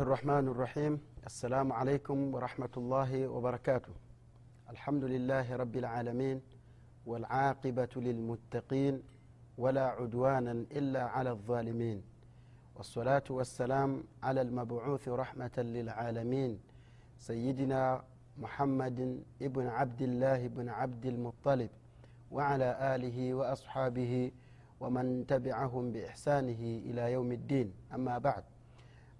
الرحمن الرحيم. السلام عليكم ورحمة الله وبركاته. الحمد لله رب العالمين والعاقبة للمتقين ولا عدوانا إلا على الظالمين. والصلاة والسلام على المبعوث رحمة للعالمين. سيدنا محمد ابن عبد الله بن عبد المطلب وعلى آله وأصحابه ومن تبعهم بإحسانه إلى يوم الدين. أما بعد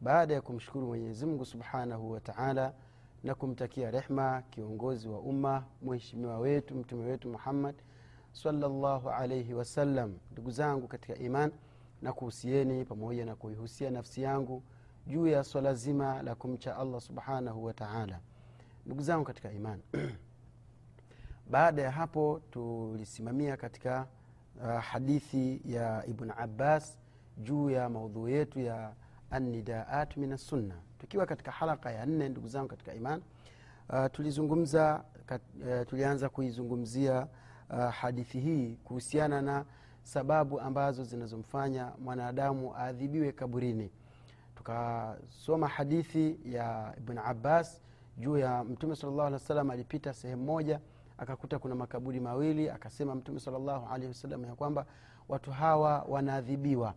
baada ya kumshukuru mwenyezimngu subhanahu wa taala na kumtakia rehma kiongozi wa umma mheshimiwa wetu mtume wetu muhammad salllahu alaihi wasallam ndugu zangu katika iman na kuhusieni pamoja na kuihusia nafsi yangu juu ya swala zima la kumcha allah subhanahu wataala ndugu zangu katika iman baada ya hapo tulisimamia katika uh, hadithi ya ibn abbas juu ya maudhuu yetu ya annidaat min assunna tukiwa katika halaka ya nne ndugu zangu katika iman uh, tulizungumza kat, uh, tulianza kuizungumzia uh, hadithi hii kuhusiana na sababu ambazo zinazomfanya mwanadamu aadhibiwe kaburini. Tukasoma hadithi ya ibn abbas juu ya mtume salllahu alehi alih wa sallam alipita sehemu moja akakuta kuna makaburi mawili akasema mtume salllahu alehi wasallam ya kwamba watu hawa wanaadhibiwa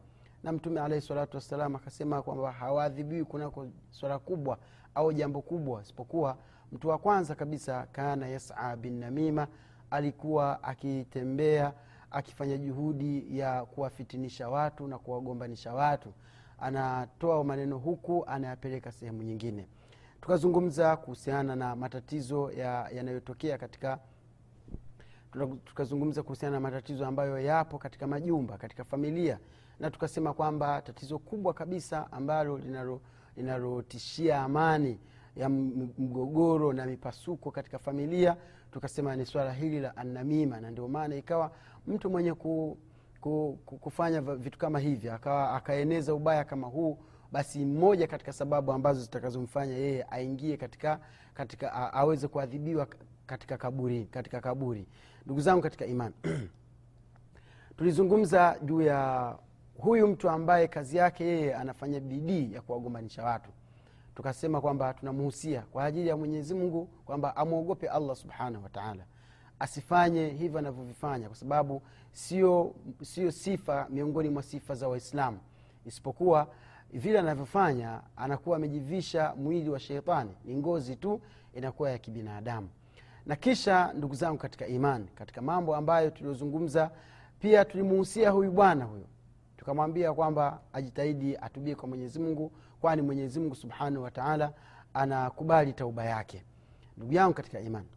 na mtume alaihi salatu wassalam akasema kwamba hawaadhibiwi kunako swala kubwa au jambo kubwa isipokuwa mtu wa kwanza kabisa kana yasa binnamima alikuwa akitembea akifanya juhudi ya kuwafitinisha watu na kuwagombanisha watu. Anatoa maneno huku anayapeleka sehemu nyingine. Tukazungumza kuhusiana na matatizo yanayotokea ya katika tukazungumza kuhusiana na matatizo ambayo yapo katika majumba katika familia na tukasema kwamba tatizo kubwa kabisa ambalo linalotishia amani ya mgogoro na mipasuko katika familia tukasema ni swala hili la anamima, na ndio maana ikawa mtu mwenye ku, ku, ku, kufanya vitu kama akawa akaeneza ubaya kama huu basi mmoja katika sababu ambazo zitakazomfanya yeye aingie katika, katika a, aweze kuadhibiwa katika kaburi katika kaburi. Ndugu zangu katika iman tulizungumza juu ya huyu mtu ambaye kazi yake yeye anafanya bidii ya kuwagombanisha watu. Tukasema kwamba tunamhusia kwa ajili ya mwenyezi mungu kwamba amwogope allah subhanahu wataala asifanye hivyo anavyovifanya kwa sababu sio sio sifa miongoni mwa sifa za waislamu. Isipokuwa vile anavyofanya anakuwa amejivisha mwili wa sheitani. Ni ngozi tu inakuwa ya kibinadamu. Na kisha ndugu zangu katika imani katika mambo ambayo tuliozungumza pia tulimuhusia huyu bwana huyu tukamwambia kwamba ajitahidi atubie kwa mwenyezi mungu kwani mwenyezi mungu subhanahu wataala anakubali tauba yake. Ndugu yangu katika imani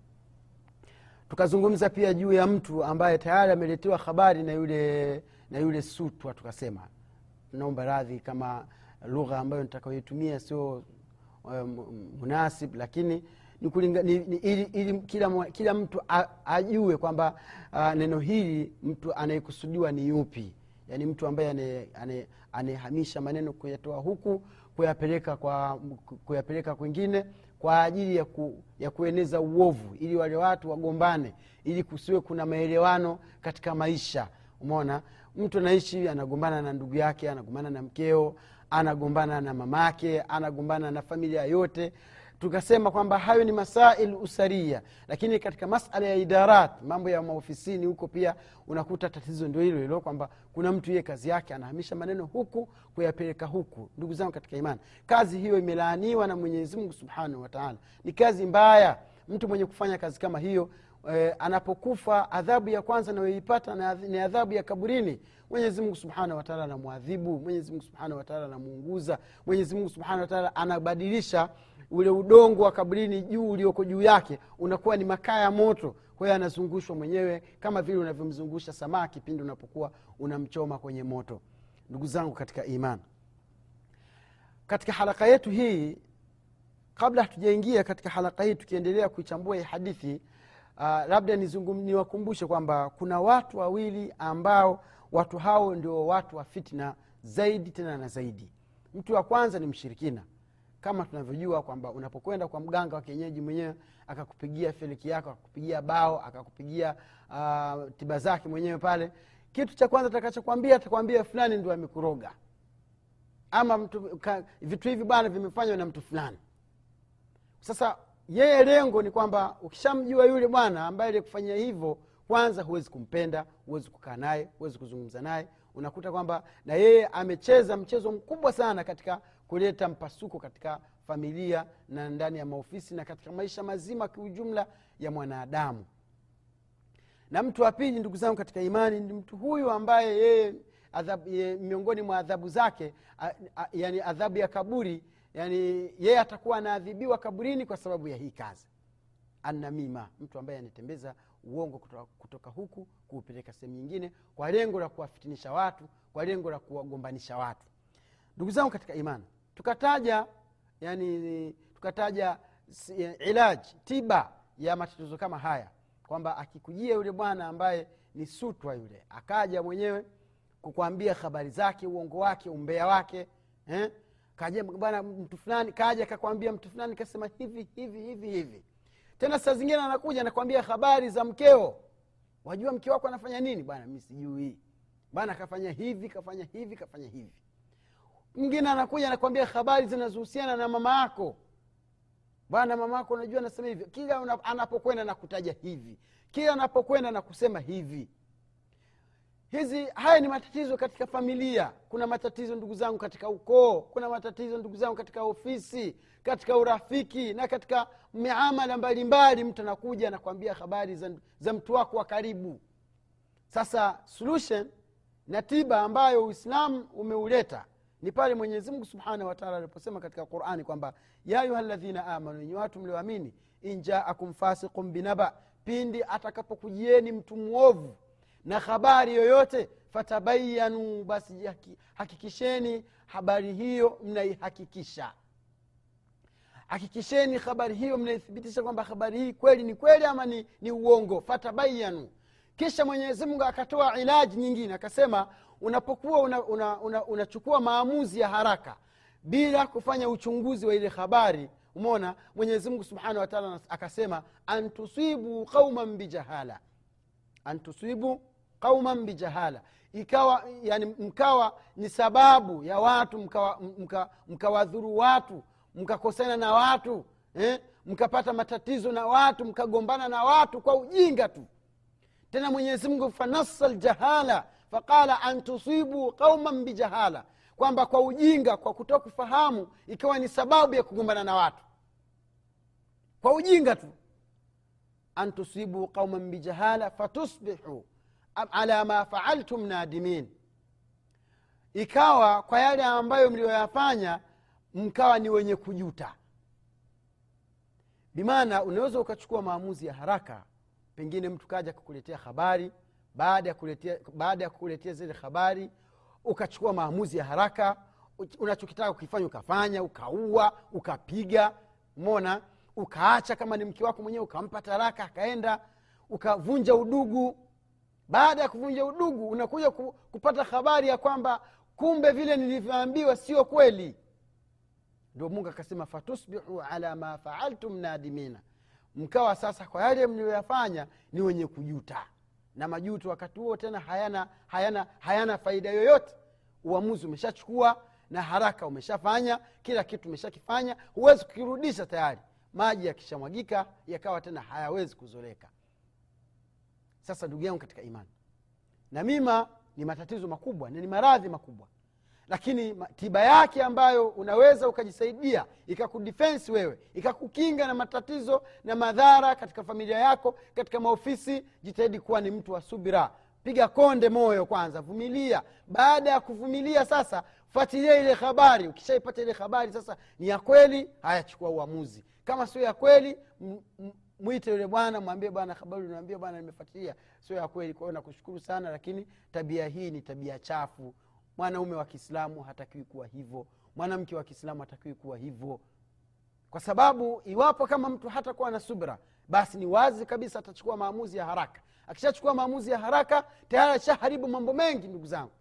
tukazungumza pia juu ya mtu ambaye tayari ameletewa habari na yule na yule sutwa tukasema naomba radhi kama lugha ambayo nitakayoitumia sio um, munasib lakini ni ni, ni, ili, ili kila, kila mtu a, ajue kwamba uh, neno hili mtu anayekusudiwa ni yupi yaani mtu ambaye anayehamisha maneno kuyatoa huku kuyapeleka kwa kuyapeleka kwingine kwa ajili ya, ku, ya kueneza uovu ili wale watu wagombane ili kusiwe kuna maelewano katika maisha. Umeona? Mtu anaishi anagombana na ndugu yake anagombana na mkeo anagombana na mamake anagombana na familia yote tukasema kwamba hayo ni masail usaria lakini katika masala ya idarat mambo ya maofisini huko pia unakuta tatizo ndio hilo hilo kwamba kuna mtu iye kazi yake anahamisha maneno huku kuyapeleka huku. Ndugu zangu katika imani kazi hiyo imelaaniwa na mwenyezi mungu subhanahu wataala ni kazi mbaya. Mtu mwenye kufanya kazi kama hiyo e, anapokufa adhabu ya kwanza anayoipata ni adhabu ya kaburini. Mwenyezimungu subhanahu wataala anamwadhibu mwenyezimungu subhanahu wataala anamuunguza mwenyezimungu subhanahu wataala anabadilisha ule udongo wa kabrini juu ulioko juu yake unakuwa ni makaa ya moto. Kwa hiyo anazungushwa mwenyewe kama vile unavyomzungusha samaki pindi unapokuwa unamchoma kwenye moto. Ndugu zangu katika iman katika halaka yetu hii kabla hatujaingia katika halaka hii tukiendelea kuichambua hii hadithi uh, labda niwakumbushe kwamba kuna watu wawili ambao watu hao ndio watu wa fitna zaidi tena na zaidi. Mtu wa kwanza ni mshirikina kama tunavyojua kwamba unapokwenda kwa mganga wa kienyeji mwenyewe akakupigia feliki yako akakupigia bao akakupigia uh, tiba zake mwenyewe pale kitu cha kwanza takachokwambia atakwambia fulani ndio amekuroga. Ama mtu, ka, vitu hivi bwana vimefanywa na mtu fulani. Sasa yeye lengo ni kwamba ukishamjua yule bwana ambaye alikufanyia hivyo kwanza huwezi kumpenda huwezi kukaa naye huwezi kuzungumza naye. Unakuta kwamba na yeye amecheza mchezo mkubwa sana katika kuleta mpasuko katika familia na ndani ya maofisi na katika maisha mazima kiujumla ya mwanadamu. Na mtu wa pili ndugu zangu katika imani ni mtu huyu ambaye yeye ye, miongoni mwa adhabu zake a, a, yani adhabu ya kaburi yani yeye atakuwa anaadhibiwa kaburini kwa sababu ya hii kazi. Annamima mtu ambaye anatembeza uongo kutoka, kutoka huku kuupeleka sehemu nyingine kwa lengo la kuwafitinisha watu kwa lengo la kuwagombanisha watu. Ndugu zangu katika imani tukataja yani tukataja ilaji tiba ya matatizo kama haya. Kwamba akikujia yule bwana ambaye ni sutwa yule akaja mwenyewe kukwambia habari zake uongo wake umbea wake eh? kaja bwana mtu fulani kaja akakwambia mtu fulani kasema hivi hivi hivi hivi. Tena saa zingine anakuja anakwambia habari za mkeo. Wajua mke wako anafanya nini? Bwana mi sijui. Bwana kafanya hivi kafanya hivi kafanya hivi mwingine anakuja anakwambia habari zinazohusiana na mama yako. Bwana mama yako unajua anasema hivi kila anapokwenda na hivi kila anapokwenda na hivi. Hizi haya ni matatizo katika familia. Kuna matatizo ndugu zangu katika ukoo kuna matatizo ndugu zangu katika ofisi katika urafiki na katika miamala mbalimbali mtu anakuja anakwambia habari za, za mtu wako wa karibu. Sasa solution na tiba ambayo uislamu umeuleta ni pale mwenyezimngu subhanahu wataala aliposema katika qurani kwamba ya ayuha ladhina amanu enye watu mlioamini injaakum fasiqun binaba pindi atakapokujieni mtu mwovu na habari yoyote fatabayanu basi hakikisheni habari hiyo mnaihakikisha. Hakikisheni habari hiyo mnaithibitisha kwamba habari hii kweli ni kweli ama ni, ni uongo. Fatabayanu kisha mwenyezi mungu akatoa ilaji nyingine akasema unapokuwa unachukua una, una, una maamuzi ya haraka bila kufanya uchunguzi wa ile habari umona mwenyezimngu subhanahu wataala akasema antusibu qauman bijahala. Antusibu qauman bijahala. Ikawa yani mkawa ni sababu ya watu mkawadhuru mka, mka watu mkakosana na watu eh? mkapata matatizo na watu mkagombana na watu kwa ujinga tu. Tena mwenyezimngu fanassa ljahala faqala an tusibu qauman bijahala kwamba kwa ujinga kwa kutoa kufahamu ikiwa ni sababu ya kugombana na watu. Kwa ujinga tu. An tusibu qauman bijahala fatusbihu ala ma faaltum nadimin. Ikawa kwa yale ambayo mliyoyafanya mkawa ni wenye kujuta. Bimaana unaweza ukachukua maamuzi ya haraka pengine mtu kaja kukuletea habari baada ya kuletea, zile habari ukachukua maamuzi ya haraka unachokitaka ukifanya ukafanya ukaua ukapiga mona ukaacha kama ni mke wako mwenyewe ukampa taraka akaenda ukavunja udugu. Baada ya kuvunja udugu unakuja kupata habari ya kwamba kumbe vile nilivyoambiwa sio kweli. Ndio mungu akasema fatusbihu ala ma faaltum nadimina. Mkawa sasa kwa yale mliyoyafanya ni wenye kujuta na majuto wakati huo tena hayana hayana hayana faida yoyote. Uamuzi umeshachukua na haraka umeshafanya kila kitu umeshakifanya huwezi kukirudisha tayari. Maji yakishamwagika yakawa tena hayawezi kuzoleka sasa ndugu yangu katika imani namima ni matatizo makubwa na ni maradhi makubwa lakini tiba yake ambayo unaweza ukajisaidia ikakudifensi wewe ikakukinga na matatizo na madhara katika familia yako katika maofisi jitahidi kuwa ni mtu wa subira. Piga konde moyo kwanza vumilia. Baada ya kuvumilia sasa fuatilia ile habari. Ukishaipata ile habari sasa ni ya kweli hayachukua uamuzi. Kama sio ya kweli m- m- mwite yule bwana mwambie bwana habari unaambia bwana nimefuatilia. Sio ya kweli kwa hiyo nakushukuru sana lakini tabia hii ni tabia chafu mwanaume wa kiislamu hatakiwi kuwa hivyo. Mwanamke wa kiislamu hatakiwi kuwa hivyo. Kwa sababu iwapo kama mtu hatakuwa na subra basi ni wazi kabisa atachukua maamuzi ya haraka. Akishachukua maamuzi ya haraka tayari ashaharibu mambo mengi ndugu zangu.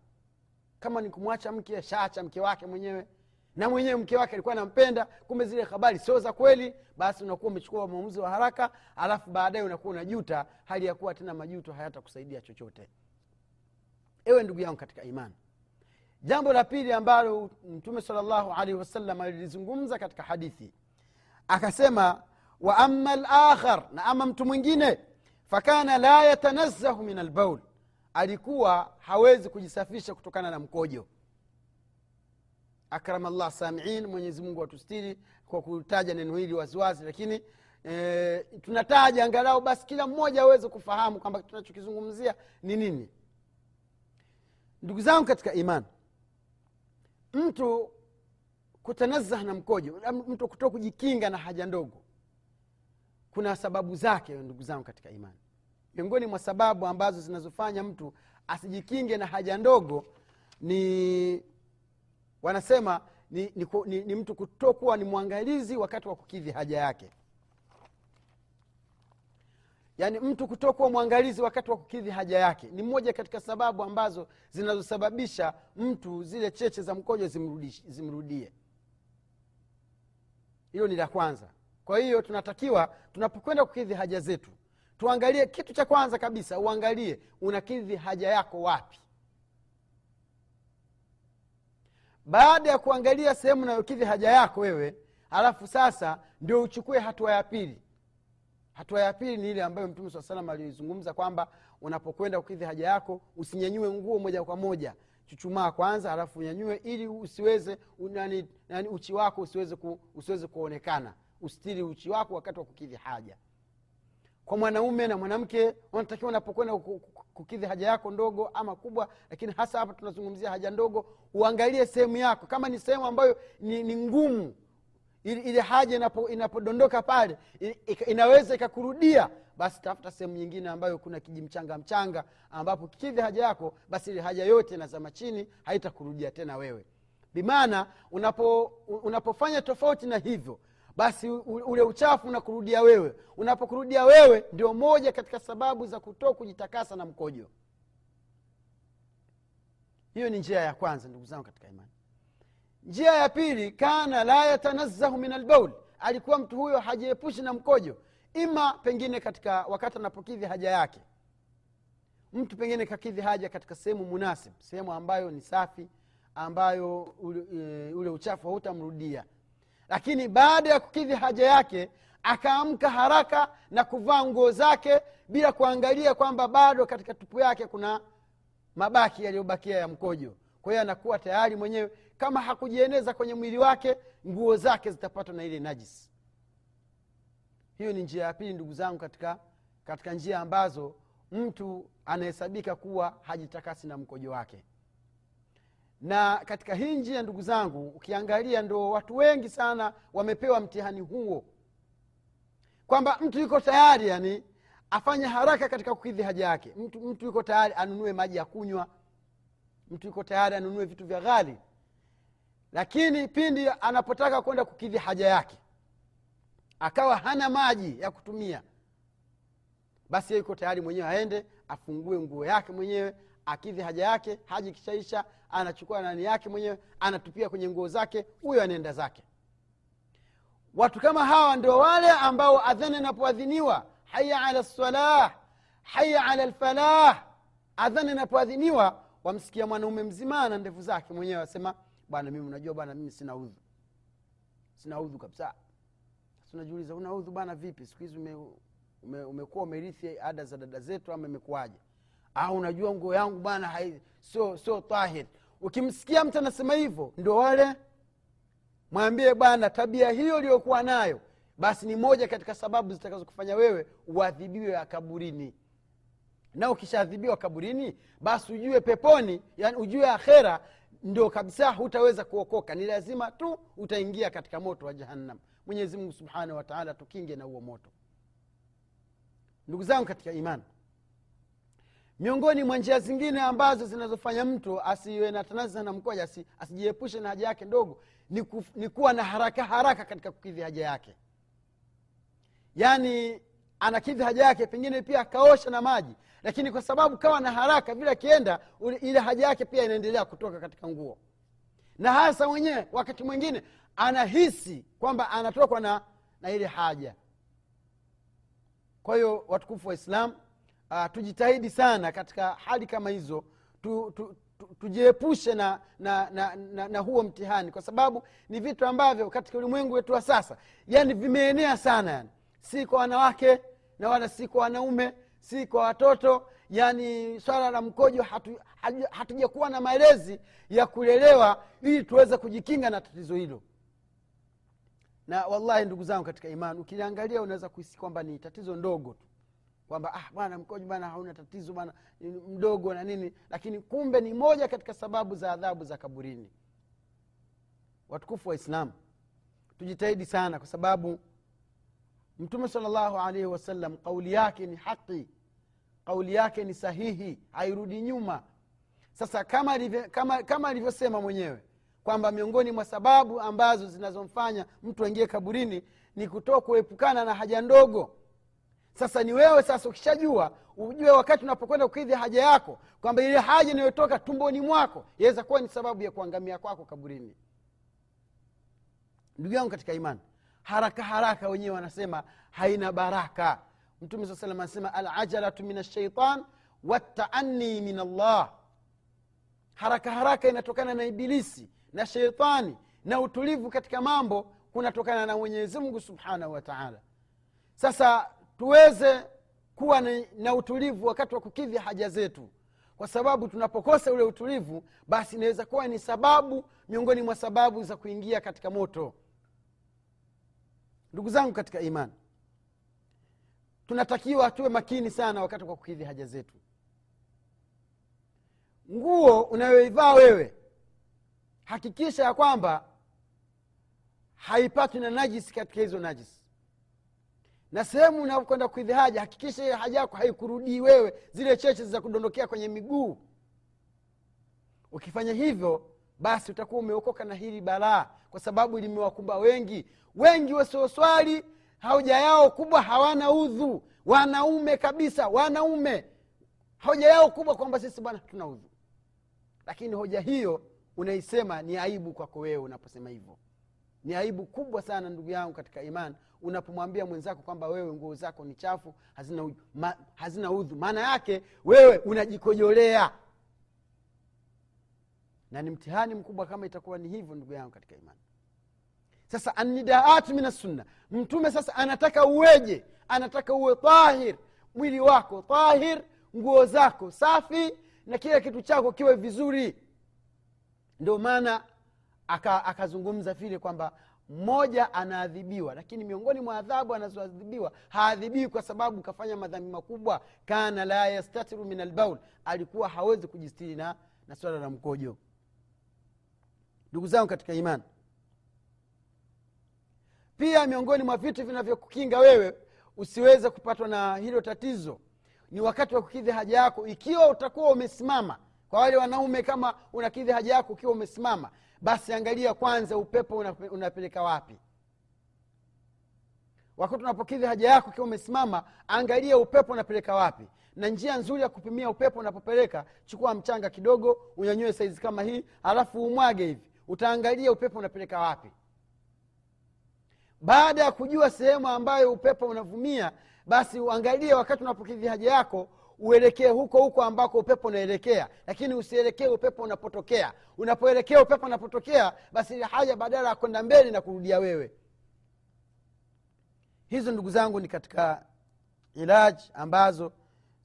Kama ni kumwacha mke ashaacha mke wake mwenyewe. Na mwenyewe mke wake alikuwa anampenda kumbe zile habari sio za kweli basi unakuwa umechukua maamuzi wa haraka alafu baadaye unakuwa unajuta hali ya kuwa tena majuto hayatakusaidia chochote. Ewe ndugu yangu katika imani jambo la pili ambalo mtume salllahu alaihi wasallam alilizungumza katika hadithi akasema wa ama lakhar na ama mtu mwingine fakana la yatanazahu min albaul alikuwa hawezi kujisafisha kutokana na mkojo. Akrama llah samiin mwenyezimungu watustiri kwa kutaja neno hili waziwazi lakini e, tunataja angalau basi kila mmoja aweze kufahamu kwamba tunachokizungumzia ni nini. Ndugu zangu katika imani mtu kutanazah na mkojo mtu kutoa kujikinga na haja ndogo kuna sababu zake ndugu zangu katika imani. Miongoni mwa sababu ambazo zinazofanya mtu asijikinge na haja ndogo ni wanasema ni, ni, ni, ni mtu kutokuwa ni mwangalizi wakati wa kukidhi haja yake yaani mtu kutokuwa mwangalizi wakati wa kukidhi haja yake ni moja katika sababu ambazo zinazosababisha mtu zile cheche za mkojo zimrudie. Hilo ni la kwanza. Kwa hiyo tunatakiwa tunapokwenda kukidhi haja zetu tuangalie kitu cha kwanza kabisa uangalie unakidhi haja yako wapi. Baada ya kuangalia sehemu unayokidhi haja yako wewe halafu sasa ndio uchukue hatua ya pili hatua ya pili ni ile ambayo mtume saa salam aliizungumza kwamba unapokwenda kukidhi haja yako usinyanyue nguo moja kwa moja. Chuchumaa kwanza halafu unyanyue ili usiweze unani, nani uchi wako usiweze, ku, usiweze kuonekana. Ustiri uchi wako wakati wa kukidhi haja. Kwa mwanaume na mwanamke wanatakiwa unapokwenda kukidhi haja yako ndogo ama kubwa lakini hasa hapa tunazungumzia haja ndogo uangalie sehemu yako. Kama ni sehemu ambayo ni, ni ngumu ile, haja inapo, inapodondoka pale inaweza ikakurudia basi tafuta sehemu nyingine ambayo kuna kijimchanga mchanga ambapo kikidhi haja yako basi ile haja yote inazama chini haitakurudia tena wewe. Bimaana unapo, unapofanya tofauti na hivyo basi ule uchafu unakurudia wewe. Unapokurudia wewe ndio moja katika sababu za kutoa kujitakasa na mkojo. Hiyo ni njia ya kwanza ndugu zangu katika imani njia ya pili kana la yatanazahu min albaul alikuwa mtu huyo hajiepushi na mkojo. Ima pengine katika wakati anapokidhi haja yake. Mtu pengine kakidhi haja katika sehemu munasib sehemu ambayo ni safi ambayo ule, e, ule uchafu hautamrudia. Lakini baada ya kukidhi haja yake akaamka haraka na kuvaa nguo zake bila kuangalia kwamba bado katika tupu yake kuna mabaki yaliyobakia ya mkojo. Kwa hiyo anakuwa tayari mwenyewe kama hakujieneza kwenye mwili wake nguo zake zitapatwa na ile najisi hiyo ni njia ya pili ndugu zangu katika katika njia ambazo mtu anahesabika kuwa hajitakasi na mkojo wake. Na katika hii njia ndugu zangu ukiangalia ndo watu wengi sana wamepewa mtihani huo. Kwamba mtu yuko tayari yani afanye haraka katika kukidhi haja yake. Mtu, mtu yuko tayari anunue maji ya kunywa. Mtu yuko tayari anunue vitu vya ghali lakini pindi anapotaka kwenda kukidhi haja yake akawa hana maji ya kutumia basi yuko tayari mwenyewe aende afungue nguo yake mwenyewe akidhi haja yake haji kishaisha anachukua nani yake mwenyewe anatupia kwenye nguo zake huyo anaenda zake. Watu kama hawa ndio wale ambao adhana inapoadhiniwa haya ala lsalah haya ala lfalah adhana inapoadhiniwa wamsikia mwanaume mzima na ndevu zake mwenyewe asema bwana mimi unajua bwana mimi sina udhu. Sina udhu kabisa. Unajiuliza una udhu bwana vipi? Siku hizi ume, ume, umekuwa umerithi ada za dada zetu ama imekuwaje? Ah unajua nguo yangu bwana sio sio tahir. Ukimsikia mtu anasema hivyo ndio wale. Mwambie bwana tabia hiyo uliyokuwa nayo basi ni moja katika sababu zitakazokufanya wewe uadhibiwe kaburini. Na ukishaadhibiwa kaburini basi ujue peponi yani ujue akhera ndio kabisa hutaweza kuokoka. Ni lazima tu utaingia katika moto wa jahannam. Mwenyezi mungu subhanahu wataala tukinge na huo moto. Ndugu zangu katika imani miongoni mwa njia zingine ambazo zinazofanya mtu asiwe na tanaza na mkoja asi, asijiepushe na haja yake ndogo ni, ku, ni kuwa na haraka haraka katika kukidhi haja yake. Yaani anakidhi haja yake pengine pia akaosha na maji lakini kwa sababu kawa na haraka vile akienda ile haja yake pia inaendelea kutoka katika nguo. Na hasa mwenyewe wakati mwingine anahisi kwamba anatokwa na, na ile haja. Kwa hiyo watukufu wa islam uh, tujitahidi sana katika hali kama hizo tu, tu, tu- tujiepushe na na, na, na na huo mtihani. Kwa sababu ni vitu ambavyo katika ulimwengu wetu wa sasa yani vimeenea sana yani. Si kwa wanawake na wala si kwa wanaume si kwa watoto yani swala la mkojo hatu- hatu, hatujakuwa na malezi ya kulelewa ili tuweze kujikinga na tatizo hilo. Na wallahi ndugu zangu katika imani ukiliangalia unaweza kuhisi kwamba ni tatizo ndogo tu. Kwamba ah bwana mkojo bwana hauna tatizo bwana mdogo na nini. Lakini kumbe ni moja katika sababu za adhabu za kaburini. Watukufu wa islamu tujitahidi sana kwa sababu mtume salllahu alaihi wasallam kauli yake ni haqi kauli yake ni sahihi hairudi nyuma. Sasa kama alivyo- kama kama alivyosema mwenyewe kwamba miongoni mwa sababu ambazo zinazomfanya mtu aingie kaburini ni kutoa kuepukana na haja ndogo. Sasa ni wewe sasa ukishajua ujue wakati unapokwenda kukidhi haja yako kwamba ile haja inayotoka tumboni mwako yaweza kuwa ni sababu ya kuangamia kwako kaburini. Ndugu yangu katika imani haraka haraka wenyewe wanasema haina baraka mtume saa salam anasema alajalatu min alshaitan wataanii min allah. Haraka haraka inatokana na ibilisi na sheitani na utulivu katika mambo kunatokana na mwenyezi mungu subhanahu wa taala. Sasa tuweze kuwa na, na utulivu wakati wa kukidhi haja zetu. Kwa sababu tunapokosa ule utulivu basi inaweza kuwa ni sababu miongoni mwa sababu za kuingia katika moto. Ndugu zangu katika imani tunatakiwa tuwe makini sana wakati kwa kukidhi haja zetu. Nguo unayoivaa wewe hakikisha ya kwamba haipatwi na najisi katika hizo najisi. Na sehemu unakwenda kukidhi haja hakikisha hiyo haja yako haikurudii wewe zile cheche za kudondokea kwenye miguu. Ukifanya hivyo basi utakuwa umeokoka na hili balaa kwa sababu limewakumba wengi. Wengi wasioswali hoja yao kubwa hawana udhu. Wanaume kabisa wanaume. Hoja yao kubwa kwamba sisi bwana hatuna udhu. Lakini hoja hiyo unaisema ni aibu kwako wewe unaposema hivyo. Ni aibu kubwa sana ndugu yangu katika imani. Unapomwambia mwenzako kwamba wewe nguo zako ni chafu hazina, ma, hazina udhu. Maana yake wewe unajikojolea. Na ni mtihani mkubwa kama itakuwa ni hivyo ndugu yangu katika imani sasa anidaat min assunna mtume sasa anataka uweje? Anataka uwe tahir. Mwili wako tahir nguo zako safi na kila kitu chako kiwe vizuri. Ndio maana akazungumza aka vile kwamba mmoja anaadhibiwa lakini miongoni mwa adhabu anazoadhibiwa haadhibiwi kwa sababu kafanya madhambi makubwa. Kana la yastatiru min albaul alikuwa hawezi kujistiri na, na swala la mkojo. Ndugu zangu katika imani pia miongoni mwa vitu vinavyokukinga wewe usiweze kupatwa na hilo tatizo ni wakati wa kukidhi haja yako. Ikiwa utakuwa umesimama kwa wale wanaume kama unakidhi haja yako ukiwa umesimama basi angalia kwanza upepo unapeleka wapi. Wakati unapokidhi haja yako ukiwa umesimama angalia upepo unapeleka wapi. Na njia nzuri ya kupimia upepo unapopeleka chukua mchanga kidogo unyanyue saizi kama hii alafu umwage hivi. Utaangalia upepo unapeleka wapi baada ya kujua sehemu ambayo upepo unavumia basi uangalie wakati unapokidhi haja yako uelekee huko huko ambako upepo unaelekea. Lakini usielekee upepo unapotokea. Unapoelekea upepo unapotokea basi ile haja badala ya kwenda mbele na kurudia wewe. Hizo ndugu zangu ni katika ilaji ambazo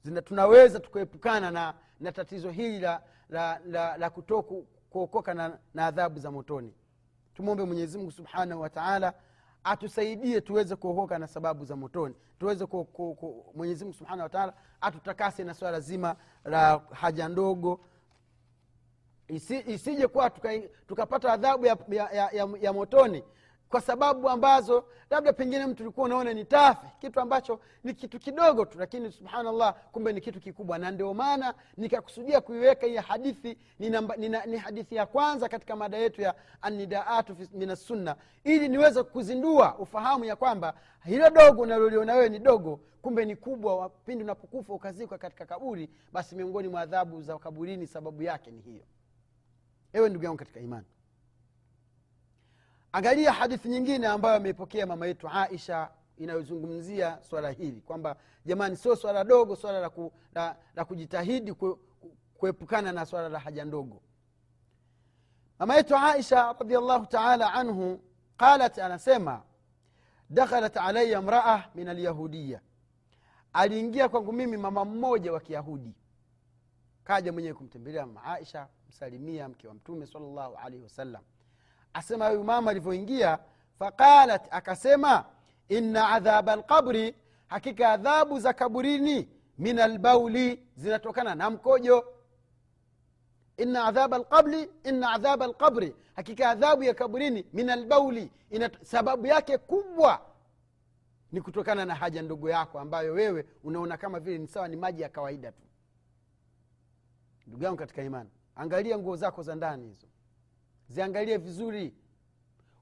zina, tunaweza tukaepukana na, na tatizo hili la, la, la, la kutoku kuokoka na, na adhabu za motoni. Tumwombe mwenyezimungu subhanahu wataala atusaidie tuweze kuokoka na sababu za motoni. Tuweze mwenyezimungu subhanahu wataala atutakase na swala zima la haja ndogo. Isi, isije kuwa tukapata tuka adhabu ya, ya, ya, ya motoni kwa sababu ambazo labda pengine mtu ulikuwa unaona ni tafi kitu ambacho ni kitu kidogo tu lakini subhanallah kumbe ni kitu kikubwa. Na ndio maana nikakusudia kuiweka hii hadithi ni, namba, ni, ni hadithi ya kwanza katika mada yetu ya anidaatu minassunna ili niweze kuzindua ufahamu ya kwamba hilo dogo unaloliona wewe ni dogo kumbe ni kubwa pindi unapokufa ukazikwa katika kaburi basi miongoni mwa adhabu za kaburini sababu yake ni hiyo. Ewe ndugu yangu katika imani angalia hadithi nyingine ambayo ameipokea mama yetu aisha inayozungumzia swala hili kwamba jamani sio swala dogo swala la, ku, la, la kujitahidi ku, kuepukana na swala la haja ndogo. Mama yetu aisha radiallahu taala anhu qalat anasema dakhalat alaya mraa min alyahudiya aliingia kwangu mimi mama mmoja wa kiyahudi. Kaja mwenyewe kumtembelea mama aisha msalimia mke wa mtume salllahu alaihi wasallam asema huyu mama alivyoingia faqalat akasema inna adhaba lqabri hakika adhabu za kaburini min albauli zinatokana na mkojo. Inna adhaba lqabri inna adhaba lqabri hakika adhabu ya kaburini min albauli sababu yake kubwa ni kutokana na haja ndogo yako ambayo wewe unaona kama vile ni sawa ni maji ya kawaida tu. Ndugu yangu katika imani angalia nguo zako za ndani hizo ziangalie vizuri.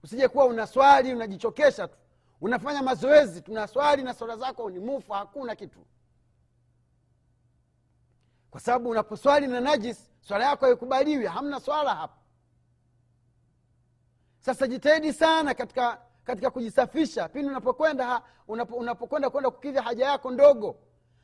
Usije kuwa unaswali unajichokesha tu. Unafanya mazoezi tunaswali na swala zako ni mufa hakuna kitu. Kwa sababu unaposwali na najis swala yako haikubaliwi hamna swala hapa. Sasa jitahidi sana katika katika kujisafisha. Pindi unapokwenda unapo, unapokwenda kwenda kukidhi haja yako ndogo.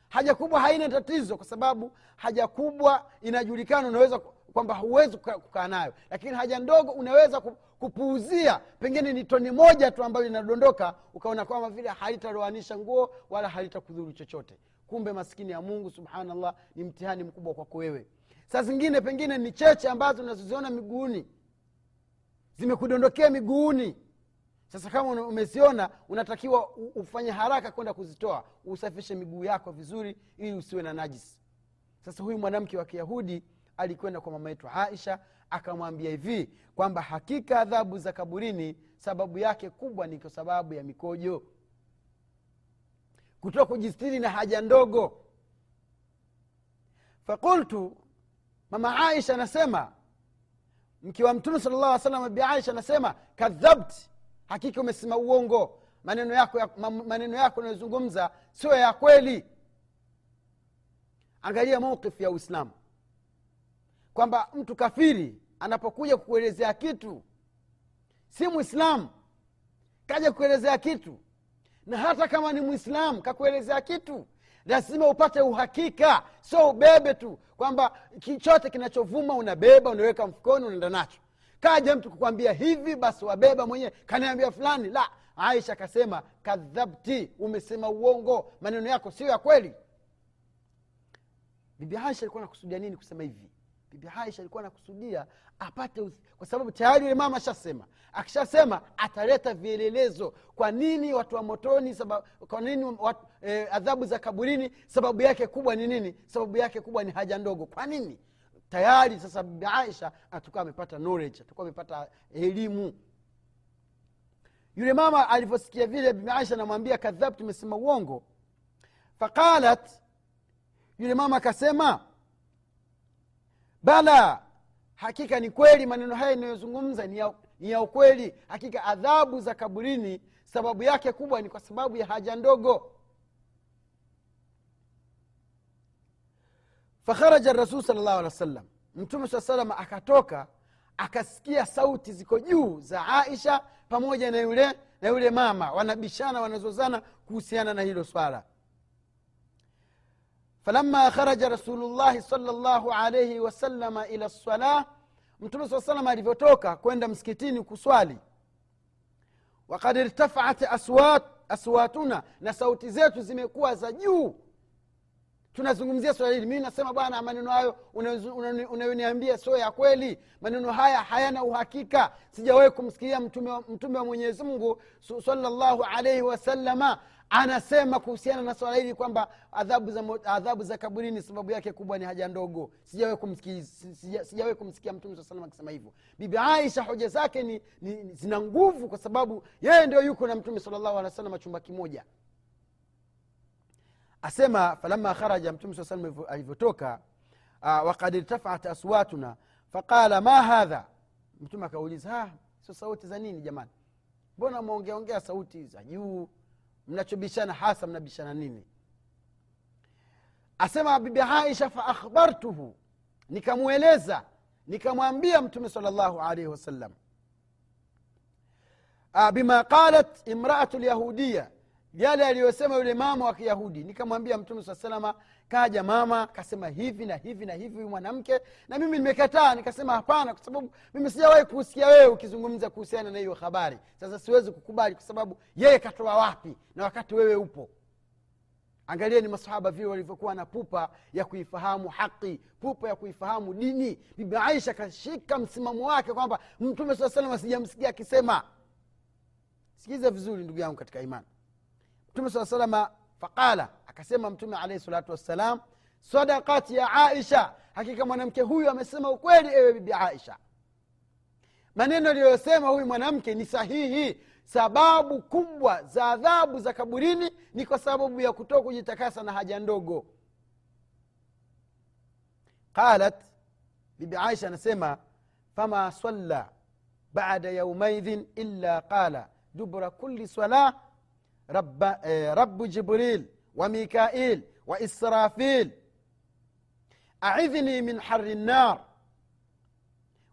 Haja kubwa haina tatizo kwa sababu haja kubwa inajulikana unaweza kwamba huwezi kukaa nayo. Lakini haja ndogo unaweza kupuuzia pengine ni toni moja tu ambayo inadondoka ukaona kwamba vile halitaroanisha nguo wala halitakudhuru chochote. Kumbe maskini ya mungu subhanallah ni mtihani mkubwa kwako wewe. Saa zingine pengine ni cheche ambazo unazoziona miguuni. Zimekudondokea miguuni. Sasa kama umeziona unatakiwa ufanye haraka kwenda kuzitoa. Usafishe miguu yako vizuri ili usiwe na najisi. Sasa huyu mwanamke wa kiyahudi alikwenda kwa mama yetu aisha akamwambia hivi kwamba hakika adhabu za kaburini sababu yake kubwa ni kwa sababu ya mikojo. Kutoka kujistiri na haja ndogo. Fakultu mama aisha anasema mke wa mtume sala llah salam bi aisha anasema kadhabti hakika umesema uongo. Maneno yako ya, maneno yako unayozungumza sio ya kweli. Angalia mauqif ya uislamu kwamba mtu kafiri anapokuja kukuelezea kitu si mwislamu kaja kuelezea kitu. Na hata kama ni mwislamu kakuelezea kitu lazima upate uhakika sio ubebe tu kwamba chochote kinachovuma unabeba unaweka mfukoni unaenda nacho. Kaja mtu kukwambia hivi basi wabeba mwenyewe. Kaniambia fulani la aisha akasema kadhabti umesema uongo maneno yako sio ya kweli. Bibi aisha alikuwa nakusudia nini kusema hivi bibi aisha alikuwa anakusudia apate uth... kwa sababu tayari yule mama ashasema. Akishasema ataleta vielelezo. Kwa nini watu wa motoni kwa nini eh, adhabu za kaburini sababu yake kubwa ni nini? Sababu yake kubwa ni haja ndogo. Kwa nini? Tayari sasa bibi aisha atakuwa amepata knowledge atakuwa amepata elimu. Yule mama alivyosikia vile bibi aisha anamwambia kadhab tumesema uongo. Faqalat yule mama akasema bala hakika ni kweli maneno haya inayozungumza ni ya, ukweli. Hakika adhabu za kaburini sababu yake kubwa ni kwa sababu ya haja ndogo. Fakharaja rasul sal llahu alih wa sallam mtume saa salama akatoka akasikia sauti ziko juu za aisha pamoja na yule na yule mama. Wanabishana wanazozana kuhusiana na hilo swala falama kharaja rasulullahi salllahu alaihi wasalama ila lsalah mtume saa salam alivyotoka kwenda msikitini kuswali. Wakad irtafaat aswat, aswatuna na sauti zetu zimekuwa za juu. Tunazungumzia swala hili. Mi nasema bwana maneno hayo unayoniambia sio ya kweli. Maneno haya hayana uhakika. Sijawahi kumsikiria mtume, mtume wa mwenyezi mungu salllahu alaihi wasalama anasema kuhusiana na swala hili kwamba adhabu za, adhabu za kaburini sababu yake kubwa ni haja ndogo. Sijawe kumsikia, sija, sija kumsikia mtume saa akisema hivyo. Bibi aisha hoja zake ni, ni zina nguvu kwa sababu yeye ndio yuko na mtume salllahu alehi wa sallam chumba kimoja. Asema falama kharaja mtume saa salam alivyotoka uh, wakad irtafaat aswatuna faqala ma hadha mtume akauliza sio sauti za nini jamani? Mbona mwaongeaongea sauti za juu mnachobishana hasa mnabishana nini asema bibi aisha faakhbartuhu nikamweleza nikamwambia mtume sala llahu alaihi wasallam bima qalat imraatu lyahudiya yale aliyosema yule mama wa kiyahudi. Nikamwambia mtume saa salama kaja mama kasema hivi na hivi na hivi mwanamke. Na mimi nimekataa. Nikasema hapana kwa sababu mimi sijawahi kusikia wewe ukizungumza kuhusiana na hiyo habari. Sasa siwezi kukubali kwa sababu yeye katoa wapi na wakati wewe upo? Angalieni masahaba vile walivyokuwa na pupa ya kuifahamu haki pupa ya kuifahamu dini. Bibi aisha kashika msimamo wake kwamba mtume saa salama sijamsikia akisema. Sikiza vizuri ndugu yangu katika imani mtume saa salama faqala akasema mtume alaihi salatu wassalam sadakat ya aisha. Hakika mwanamke huyu amesema ukweli ewe bibi aisha. Maneno aliyosema huyu mwanamke ni sahihi. Sababu kubwa za adhabu za kaburini ni kwa sababu ya kutoa kujitakasa na haja ndogo. Qalat bibi aisha anasema fama salla bada yaumaidhin illa qala dubra kuli salah rabba, eh, rabu jibril wa mikail wa israfil. Aidhni min hari nar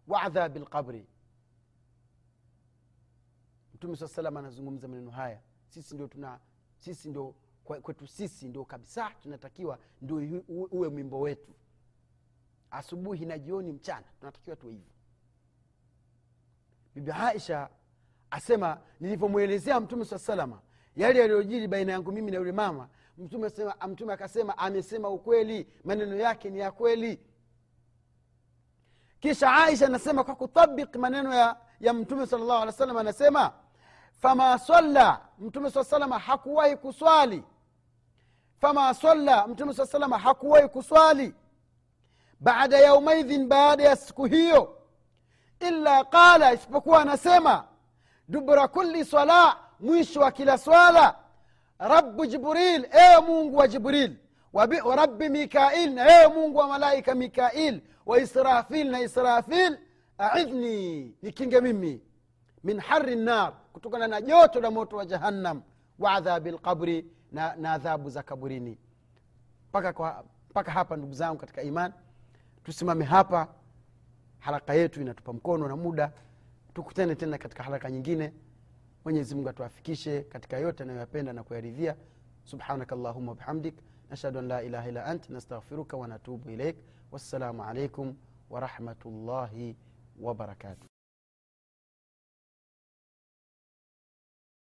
wa mtume saa salam anazungumza maneno haya. Sisi ndio tuna sisi ndio kwetu sisi ndio kabisa tunatakiwa ndio uwe mwimbo wetu. Asubuhi na jioni mchana tunatakiwa tuwe hivyo. Bibi aisha asema nilivyomwelezea mtume saa salama yale yaliyojiri baina yangu mimi na yule mama mtume, sema, mtume akasema amesema ukweli maneno yake ni ya kweli. Kisha aisha anasema kwa kutabik maneno ya, ya mtume sala llahu alih wa sallam anasema fama salla mtume saa salama hakuwahi kuswali. Fama salla mtume saa salama hakuwahi kuswali. Baada yaumaidhin baada ya siku hiyo. Illa qala isipokuwa anasema dubura kulli sala mwisho wa kila swala. Rabu jibril ewe mungu wa jibril. Wa rabi mikail na ewe mungu wa malaika mikail. Wa israfil na israfil. Aidhni nikinge mimi. Min hari nar kutokana na joto la moto wa jahannam. Wa adhabi lqabri na, na adhabu za kaburini. Mpaka hapa ndugu zangu katika iman. Tusimame hapa. Haraka yetu inatupa mkono na muda. Tukutane tena katika haraka nyingine mwenyezi mungu atuafikishe katika yote anayoyapenda na kuyaridhia. Subhanaka allahuma wabihamdik nashhadu an la ilaha illa ant nastaghfiruka wanatubu ilaik wassalamu alaikum warahmatullahi wabarakatuh